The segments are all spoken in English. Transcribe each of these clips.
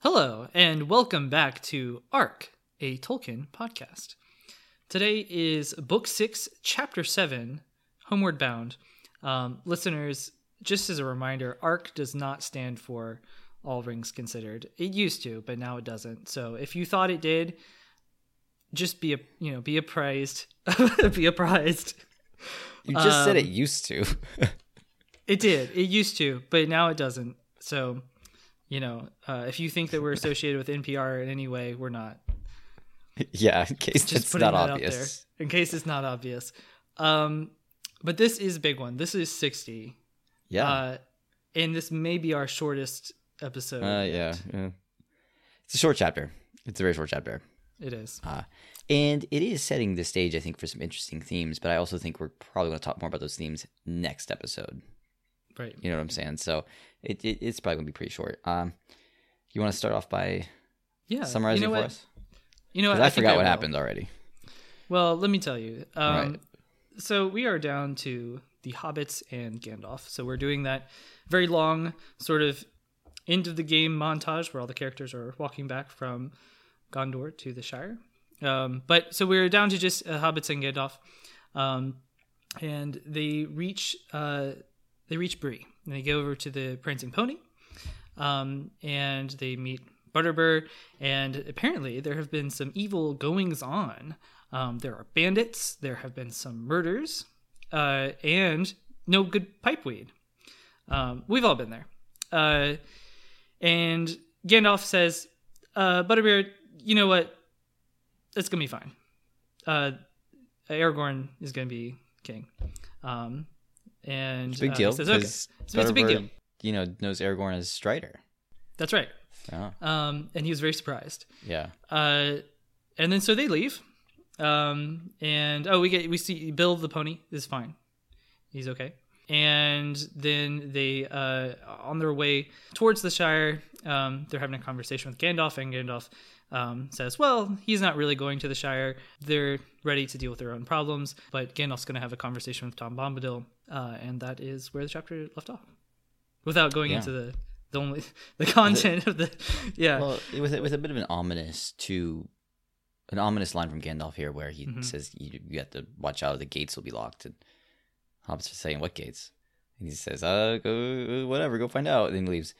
Hello, and welcome back to ARC, a Tolkien podcast. Today is Book 6, Chapter 7, Homeward Bound. Um, listeners, just as a reminder, ARC does not stand for All Rings Considered. It used to, but now it doesn't. So if you thought it did, just be a you know be apprised be apprised You just said it Um, used to. it did it used to but now it doesn't so you know uh, if you think that we're associated with npr in any way we're not yeah, in case just it's not obvious. there in case it's not obvious um but this is a big one this is 60 Yeah. uh and this may be our shortest episode Uh, yeah, yeah. It's a short chapter. It's a very short chapter. it is Uh, and it is setting the stage, I think, for some interesting themes, but I also think we're probably going to talk more about those themes next episode. right You know what I'm saying? So it, it it's probably going to be pretty short. Um, you want to start off by yeah summarizing you know for what? us? you know what I, think forgot what happened already. Well, let me tell you. Um, Right. So we are down to the hobbits and Gandalf. So we're doing that very long sort of end of the game montage where all the characters are walking back from Gondor to the Shire. Um, but so we're down to just uh, hobbits and Gandalf, um, and they reach uh, they reach Bree and they go over to the prancing pony, um, and they meet Butterbur. And apparently, there have been some evil goings on. Um, there are bandits. There have been some murders, uh, and no good pipeweed. Um, we've all been there. Uh, and Gandalf says, uh, "Butterbur, you know what? It's gonna be fine. Uh, Aragorn is gonna be king." Um, and Big uh, deal. says, "Okay, it's a big deal." You know, knows Aragorn as Strider. That's right." Oh, Um, and he was very surprised. yeah. Uh, and then so they leave. Um, and oh, we get we see Bill the pony is fine. He's okay. And then they uh, on their way towards the Shire, um, they're having a conversation with Gandalf, and Gandalf um, says, "Well, he's not really going to the Shire. They're ready to deal with their own problems, but Gandalf's going to have a conversation with Tom Bombadil, uh, and that is where the chapter left off. Without going Yeah. into the the only the content of the yeah Well, it was with a bit of an ominous to an ominous line from Gandalf here, where he Mhm. says you, you have to watch out; the gates will be locked. And Hobbits are saying, "What gates?" And he says, "Uh, go whatever, go find out." And then he leaves.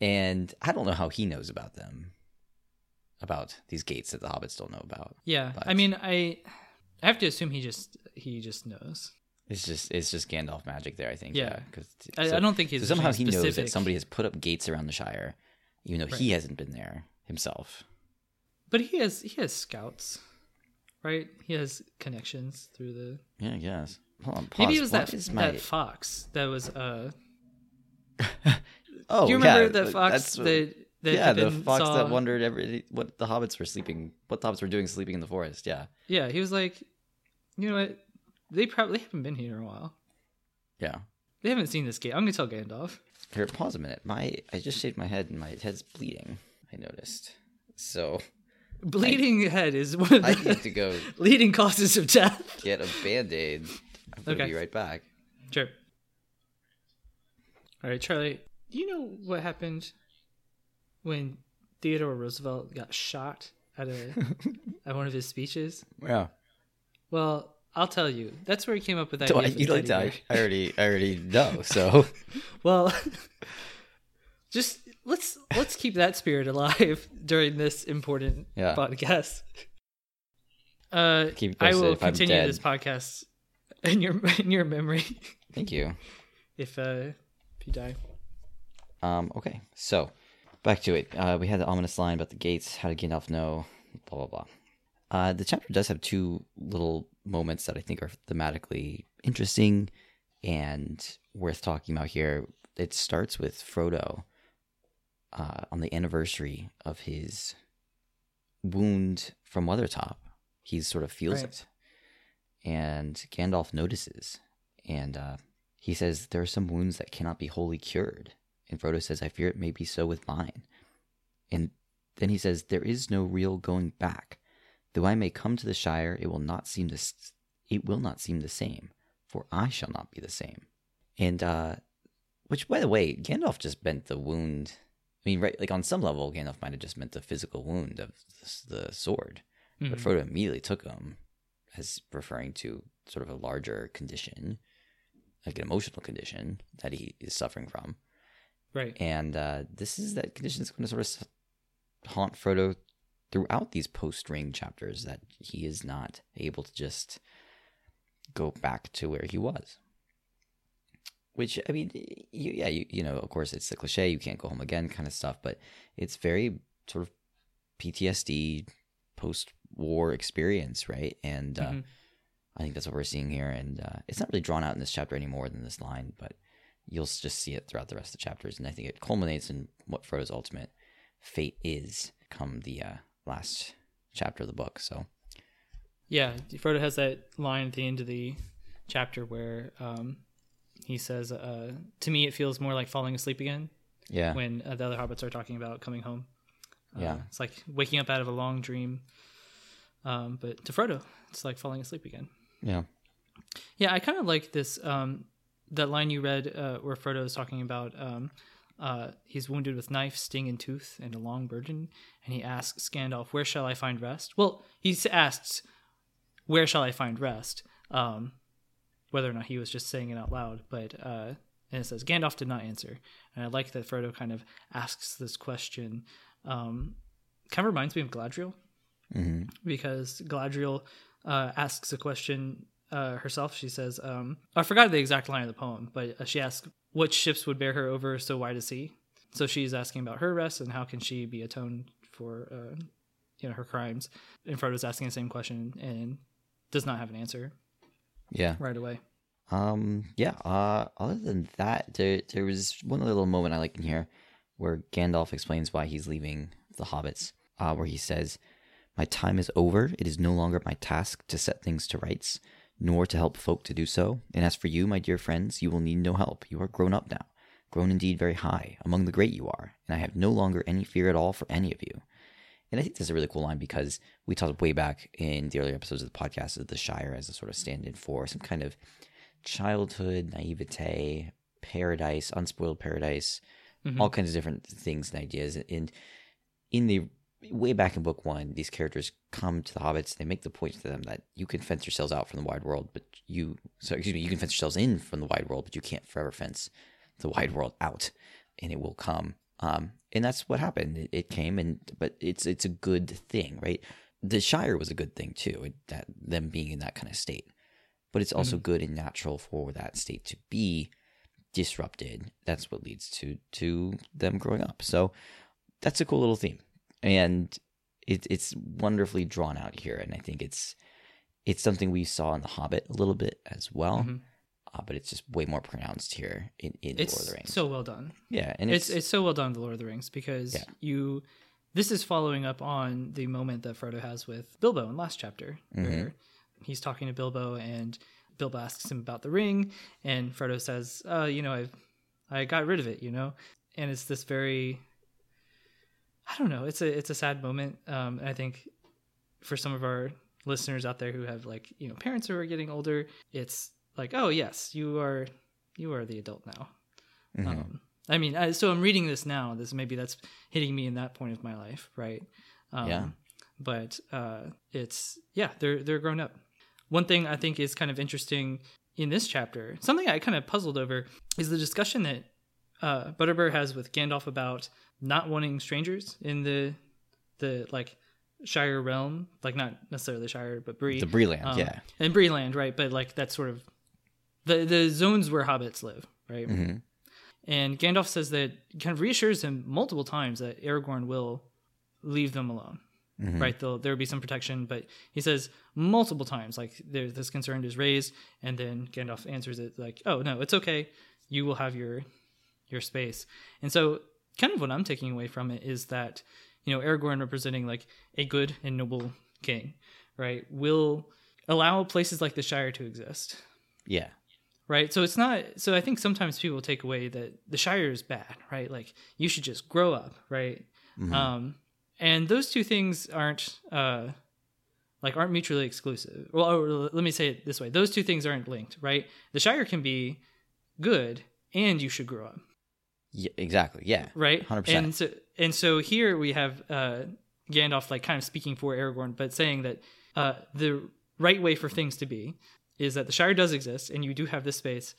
And I don't know how he knows about them, about these gates that the hobbits don't know about. Yeah, I mean, I I have to assume he just he just knows. It's just it's just Gandalf magic there, I think. Yeah. because I, I don't think he's somehow he knows that somebody has put up gates around the Shire, even though he hasn't been there himself. But he has he has scouts, right? He has connections through the. Yeah, I guess. Hold on, Maybe it was What that my- that fox that was. uh Oh, Do you remember yeah, the fox that's that that yeah, the fox saw- that wondered every what the hobbits were sleeping, what the hobbits were doing sleeping in the forest. Yeah, Yeah, he was like, you know what? They probably haven't been here in a while. yeah. They haven't seen this gate. I'm gonna tell Gandalf. Here, pause a minute. My I just shaved my head and my head's bleeding. I noticed. So Bleeding head is one of I need to go leading causes of death. get a band aid. I'm gonna Okay. be right back. Sure. All right, Charlie. Do you know what happened when Theodore Roosevelt got shot at a at one of his speeches? Yeah. Well, I'll tell you. That's where he came up with that. So you like bear. I already I already know. So Well, just let's let's keep that spirit alive during this important Yeah. podcast. Uh, Keep I will if continue this podcast in your in your memory thank you. if uh if you die. Um, okay, so back to it. Uh, we had the ominous line about the gates. How did Gandalf know? Blah blah blah. Uh, the chapter does have two little moments that I think are thematically interesting and worth talking about here. It starts with Frodo uh, on the anniversary of his wound from Weathertop. He sort of feels Right. it, and Gandalf notices, and uh, he says there are some wounds that cannot be wholly cured. And Frodo says, I fear it may be so with mine. And then he says, There is no real going back. Though I may come to the Shire, it will not seem the, it will not seem the same, for I shall not be the same. And uh which by the way, Gandalf just bent the wound I mean, right? Like on some level, Gandalf might have just meant the physical wound of the, the sword, Mm-hmm. but Frodo immediately took him as referring to sort of a larger condition, like an emotional condition that he is suffering from. Right. And uh, this is that condition that's going to sort of haunt Frodo throughout these post ring chapters that he is not able to just go back to where he was. Which I mean, you, yeah, you, you know, of course, it's the cliche you can't go home again kind of stuff, but it's very sort of PTSD post war experience, right? And uh, Mhm. I think that's what we're seeing here. And uh, it's not really drawn out in this chapter any more than this line, but you'll just see it throughout the rest of the chapters. And I think it culminates in what Frodo's ultimate fate is come the uh, last chapter of the book. So, Yeah, Frodo has that line at the end of the chapter where um, he says, uh, "To me, it feels more like falling asleep again." yeah. When uh, the other hobbits are talking about coming home. Uh, Yeah. it's like waking up out of a long dream. Um, but to Frodo, it's like falling asleep again. yeah. Yeah, I kind of like this. Um, that line you read uh, where Frodo is talking about um, uh, he's wounded with knife, sting, and tooth, and a long burden, and he asks Gandalf, "Where shall I find rest?" Well, he asks, "Where shall I find rest?" Um, whether or not he was just saying it out loud, but uh, and it says Gandalf did not answer, and I like that Frodo kind of asks this question. Um, kind of reminds me of Galadriel hmm because Galadriel uh, asks a question uh, herself. She says, um, I forgot the exact line of the poem, but uh, she asks, What ships would bear her over so wide a sea? So she's asking about her rest and how can she be atoned for uh, you know her crimes. And Frodo's asking the same question and does not have an answer Yeah. right away. Um. Yeah. Uh. Other than that, there there was one little moment I like in here, where Gandalf explains why he's leaving the hobbits. Uh, where he says, "My time is over. It is no longer my task to set things to rights, nor to help folk to do so. And as for you, my dear friends, you will need no help. You are grown up now, grown indeed very high. Among the great you are, and I have no longer any fear at all for any of you." And I think that's a really cool line because we talked way back in the earlier episodes of the podcast of the Shire as a sort of stand-in for some kind of childhood naivete, paradise, unspoiled paradise, Mhm. all kinds of different things and ideas. And in the way back in book one, these characters come to the hobbits. They make the point to them that you can fence yourselves out from the wide world, but you, so excuse me, you can fence yourselves in from the wide world, but you can't forever fence the wide world out, and it will come. Um, and that's what happened. It, it came, and but it's it's a good thing, right? The Shire was a good thing too, it, that them being in that kind of state. But it's also good and natural for that state to be disrupted. That's what leads to to them growing up. So that's a cool little theme, and it, it's wonderfully drawn out here. And I think it's it's something we saw in The Hobbit a little bit as well, Mhm. uh, but it's just way more pronounced here in, in Lord of the Rings. so well done. yeah, and it's it's, it's so well done, The Lord of the Rings, because Yeah. you. This is following up on the moment that Frodo has with Bilbo in last chapter, where he's talking to Bilbo and Bilbo asks him about the ring, and Frodo says, "Uh, you know, I, I got rid of it, you know," and it's this very. I don't know. It's a it's a sad moment. Um, I think for some of our listeners out there who have like you know parents who are getting older, it's like, oh yes, you are you are the adult now. Mhm. Um, I mean, I, so I'm reading this now. This maybe that's hitting me in that point of my life, right? Um, Yeah. But uh, it's yeah, they're they're grown up. One thing I think is kind of interesting in this chapter, something I kind of puzzled over, is the discussion that uh, Butterbur has with Gandalf about not wanting strangers in the the like Shire realm, like not necessarily the Shire, but Bree. the Breeland, Um, yeah. and Breeland, right? But like that's sort of the the zones where hobbits live, right? hmm And Gandalf says that kind of reassures him multiple times that Aragorn will leave them alone, Mhm. right? There'll there will be some protection, but he says multiple times like there this concern is raised, and then Gandalf answers it like, "Oh no, it's okay. You will have your your space." And so, kind of what I'm taking away from it is that you know Aragorn representing like a good and noble king, right, will allow places like the Shire to exist, Yeah. right? So it's not. So I think sometimes people take away that the Shire is bad, right? Like you should just grow up, right? Mhm. Um, and those two things aren't uh, like aren't mutually exclusive. Well, or let me say it this way: those two things aren't linked, right? The Shire can be good, and you should grow up. Yeah, exactly. Yeah. right? 100%. And so and so here we have uh, Gandalf like kind of speaking for Aragorn, but saying that uh, the right way for things to be is that the Shire does exist, and you do have this space,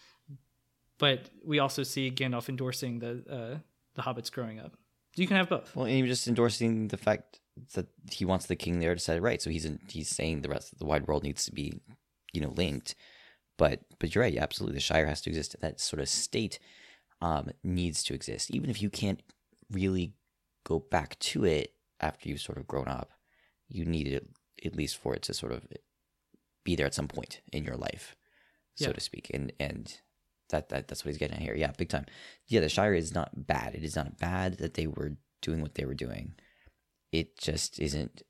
but we also see Gandalf endorsing the uh, the hobbits growing up. You can have both. Well, and even just endorsing the fact that he wants the king there to set it right. So he's in, he's saying the rest of the wide world needs to be, you know, linked. But but you're right. Absolutely, the Shire has to exist. That sort of state um, needs to exist, even if you can't really go back to it after you've sort of grown up. You need it at least for it to sort of be there at some point in your life, so Yeah. to speak. And and that, that that's what he's getting at here. Yeah, big time. Yeah, the Shire is not bad. It is not bad that they were doing what they were doing. It just isn't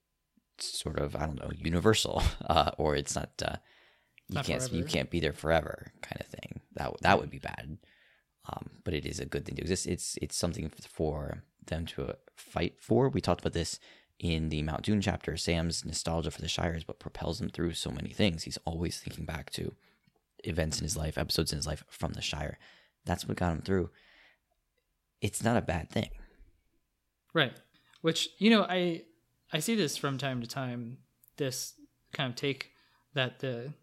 sort of I don't know universal, uh, or it's not. Uh, you Not can't you can't be there forever, kind of thing. That that would be bad. Um, but it is a good thing to exist. It's it's something for them to uh, fight for. We talked about this in the Mount Doom chapter. Sam's nostalgia for the Shire is what propels him through so many things. He's always thinking back to events in his life, episodes in his life from the Shire. That's what got him through. It's not a bad thing. Right. Which, you know, I I see this from time to time, this kind of take that the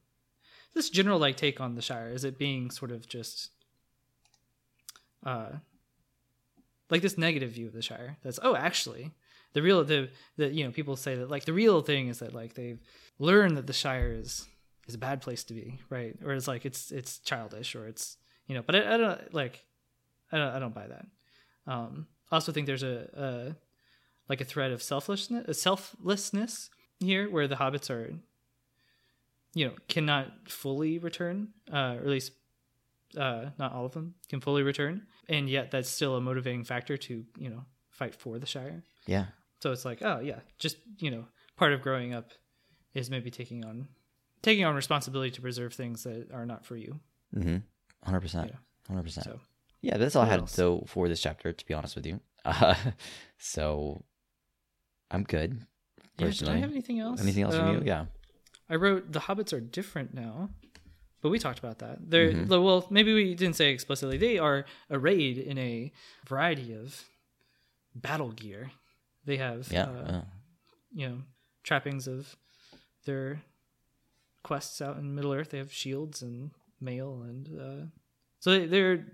this general like take on the Shire is it being sort of just uh like this negative view of the Shire. That's oh actually the real the the you know, people say that like the real thing is that like they've learned that the Shire is is a bad place to be, right? Or it's like it's it's childish or it's you know, but I, I don't like I don't I don't buy that. Um, I also think there's a, a like a thread of selflessness, a selflessness here, where the hobbits are, you know, cannot fully return, uh, or at least uh, not all of them can fully return, and yet that's still a motivating factor to you know fight for the Shire. Yeah. So it's like, oh yeah, just you know, part of growing up is maybe taking on taking on responsibility to preserve things that are not for you. Mm-hmm. Hundred percent. Yeah. Hundred percent. So Yeah, that's all I had else? though for this chapter. To be honest with you, uh, so I'm good. yeah, did Personally, I have anything else? anything else from you? Um, Yeah. I wrote the hobbits are different now, but we talked about that. They're Mhm. well, maybe we didn't say explicitly. They are arrayed in a variety of battle gear. They have, Yeah. uh, uh, you know, trappings of their quests out in Middle Earth. They have shields and mail, and uh, so they, they're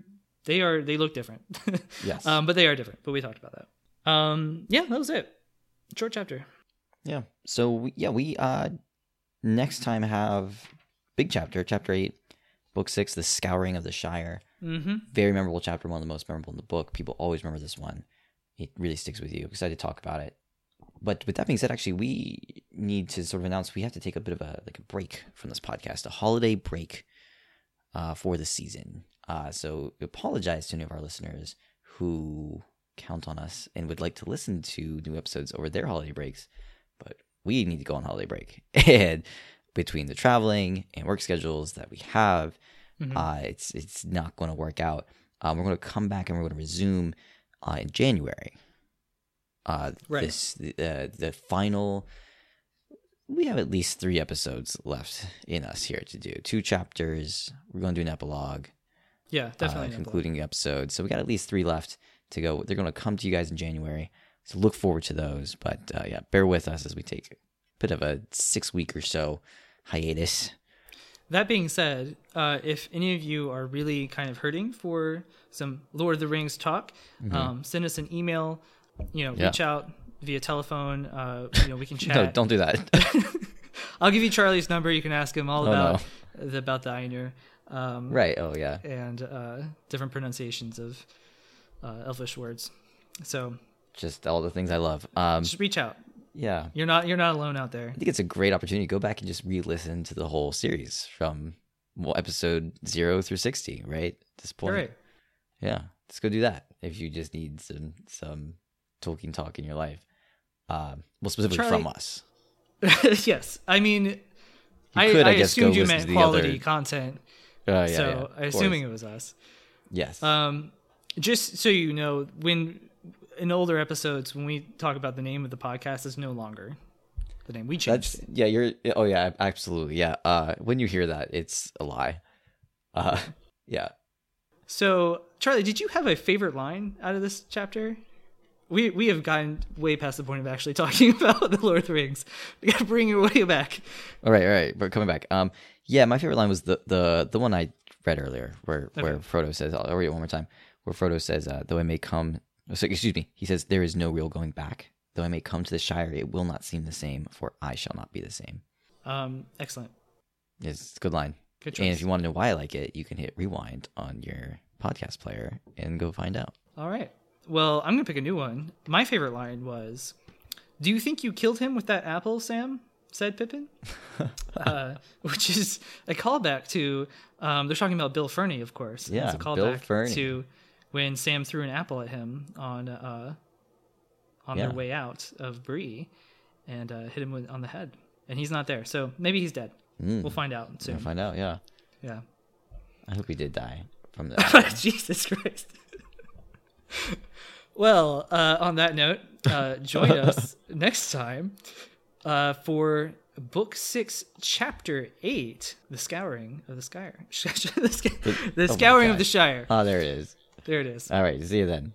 they are they look different. yes. um, but they are different. But we talked about that. Um, yeah, that was it. Short chapter. yeah. So we, yeah, we uh next time have big chapter, chapter eight, book six, the scouring of the Shire. Mm-hmm. Very memorable chapter, one of the most memorable in the book. People always remember this one. It really sticks with you. Excited to talk about it. But with that being said, actually, we need to sort of announce we have to take a bit of a like a break from this podcast, a holiday break uh, for the season. Uh, so we apologize to any of our listeners who count on us and would like to listen to new episodes over their holiday breaks, but we need to go on holiday break. And between the traveling and work schedules that we have, Mhm. uh, it's it's not going to work out. Um, we're going to come back and we're going to resume uh, in January. Uh, Right. This uh, the final. We have at least three episodes left in us here to do. Two chapters. We're going to do an epilogue, Yeah, uh, definitely. epilogue. concluding episode. So we got at least three left to go. They're going to come to you guys in January. So look forward to those. But uh, yeah, bear with us as we take bit of a six week or so hiatus. That being said, uh, if any of you are really kind of hurting for some Lord of the Rings talk, um, send us an email. You know, Mm-hmm. Yeah. reach out via telephone. Uh, you know, we can chat. No, don't do that. I'll give you Charlie's number. You can ask him all Oh, about the, about the Ainur, um, right. Oh yeah. and uh, different pronunciations of uh, Elvish words. So Just all the things I love. Um, just reach out. Yeah. You're not you're not alone out there. I think it's a great opportunity. Go back and just re-listen to the whole series from well, episode zero through sixty. Right at this point, right. yeah, let's go do that. If you just need some some Tolkien talk in your life, um, well, specifically from us. yes, I mean, I, could, I, I assumed you meant quality other- content, Uh, yeah, so yeah, I assuming it was us. yes, Um, just so you know, when in older episodes, when we talk about the name of the podcast, is no longer the name we changed. that's yeah. You're oh yeah, absolutely yeah. Uh, when you hear that, it's a lie. Uh, yeah, So, Charlie, did you have a favorite line out of this chapter? We we have gotten way past the point of actually talking about the Lord of the Rings. We got to bring it way back. All right, all right. We're coming back. Um, yeah, my favorite line was the the the one I read earlier, where where Frodo says, "I'll read it one more time." Where Frodo says, uh, "Though I may come," so, excuse me. He says, "There is no real going back. Though I may come to the Shire, it will not seem the same, for I shall not be the same." Um, excellent. It's a good line. Good And if you want to know why I like it, you can hit rewind on your podcast player and go find out. All right. Well, I'm gonna pick a new one. My favorite line was, "Do you think you killed him with that apple, Sam?" said Pippin, uh, which is a callback to um, they're talking about Bill Ferny, of course. Yeah, it's a Bill callback Ferny. to when Sam threw an apple at him on uh, on their way out of Bree and uh, hit him with, on the head, and he's not there. So maybe he's dead. Mm. We'll find out soon. We'll find out. Yeah, yeah. I hope he did die from that. Jesus Christ. well, uh, on that note, uh, join us next time uh, for Book Six, Chapter Eight: The Scouring of the Shire. the, sc- the oh Scouring of the Shire. oh, there it is. There it is. All right, see you then.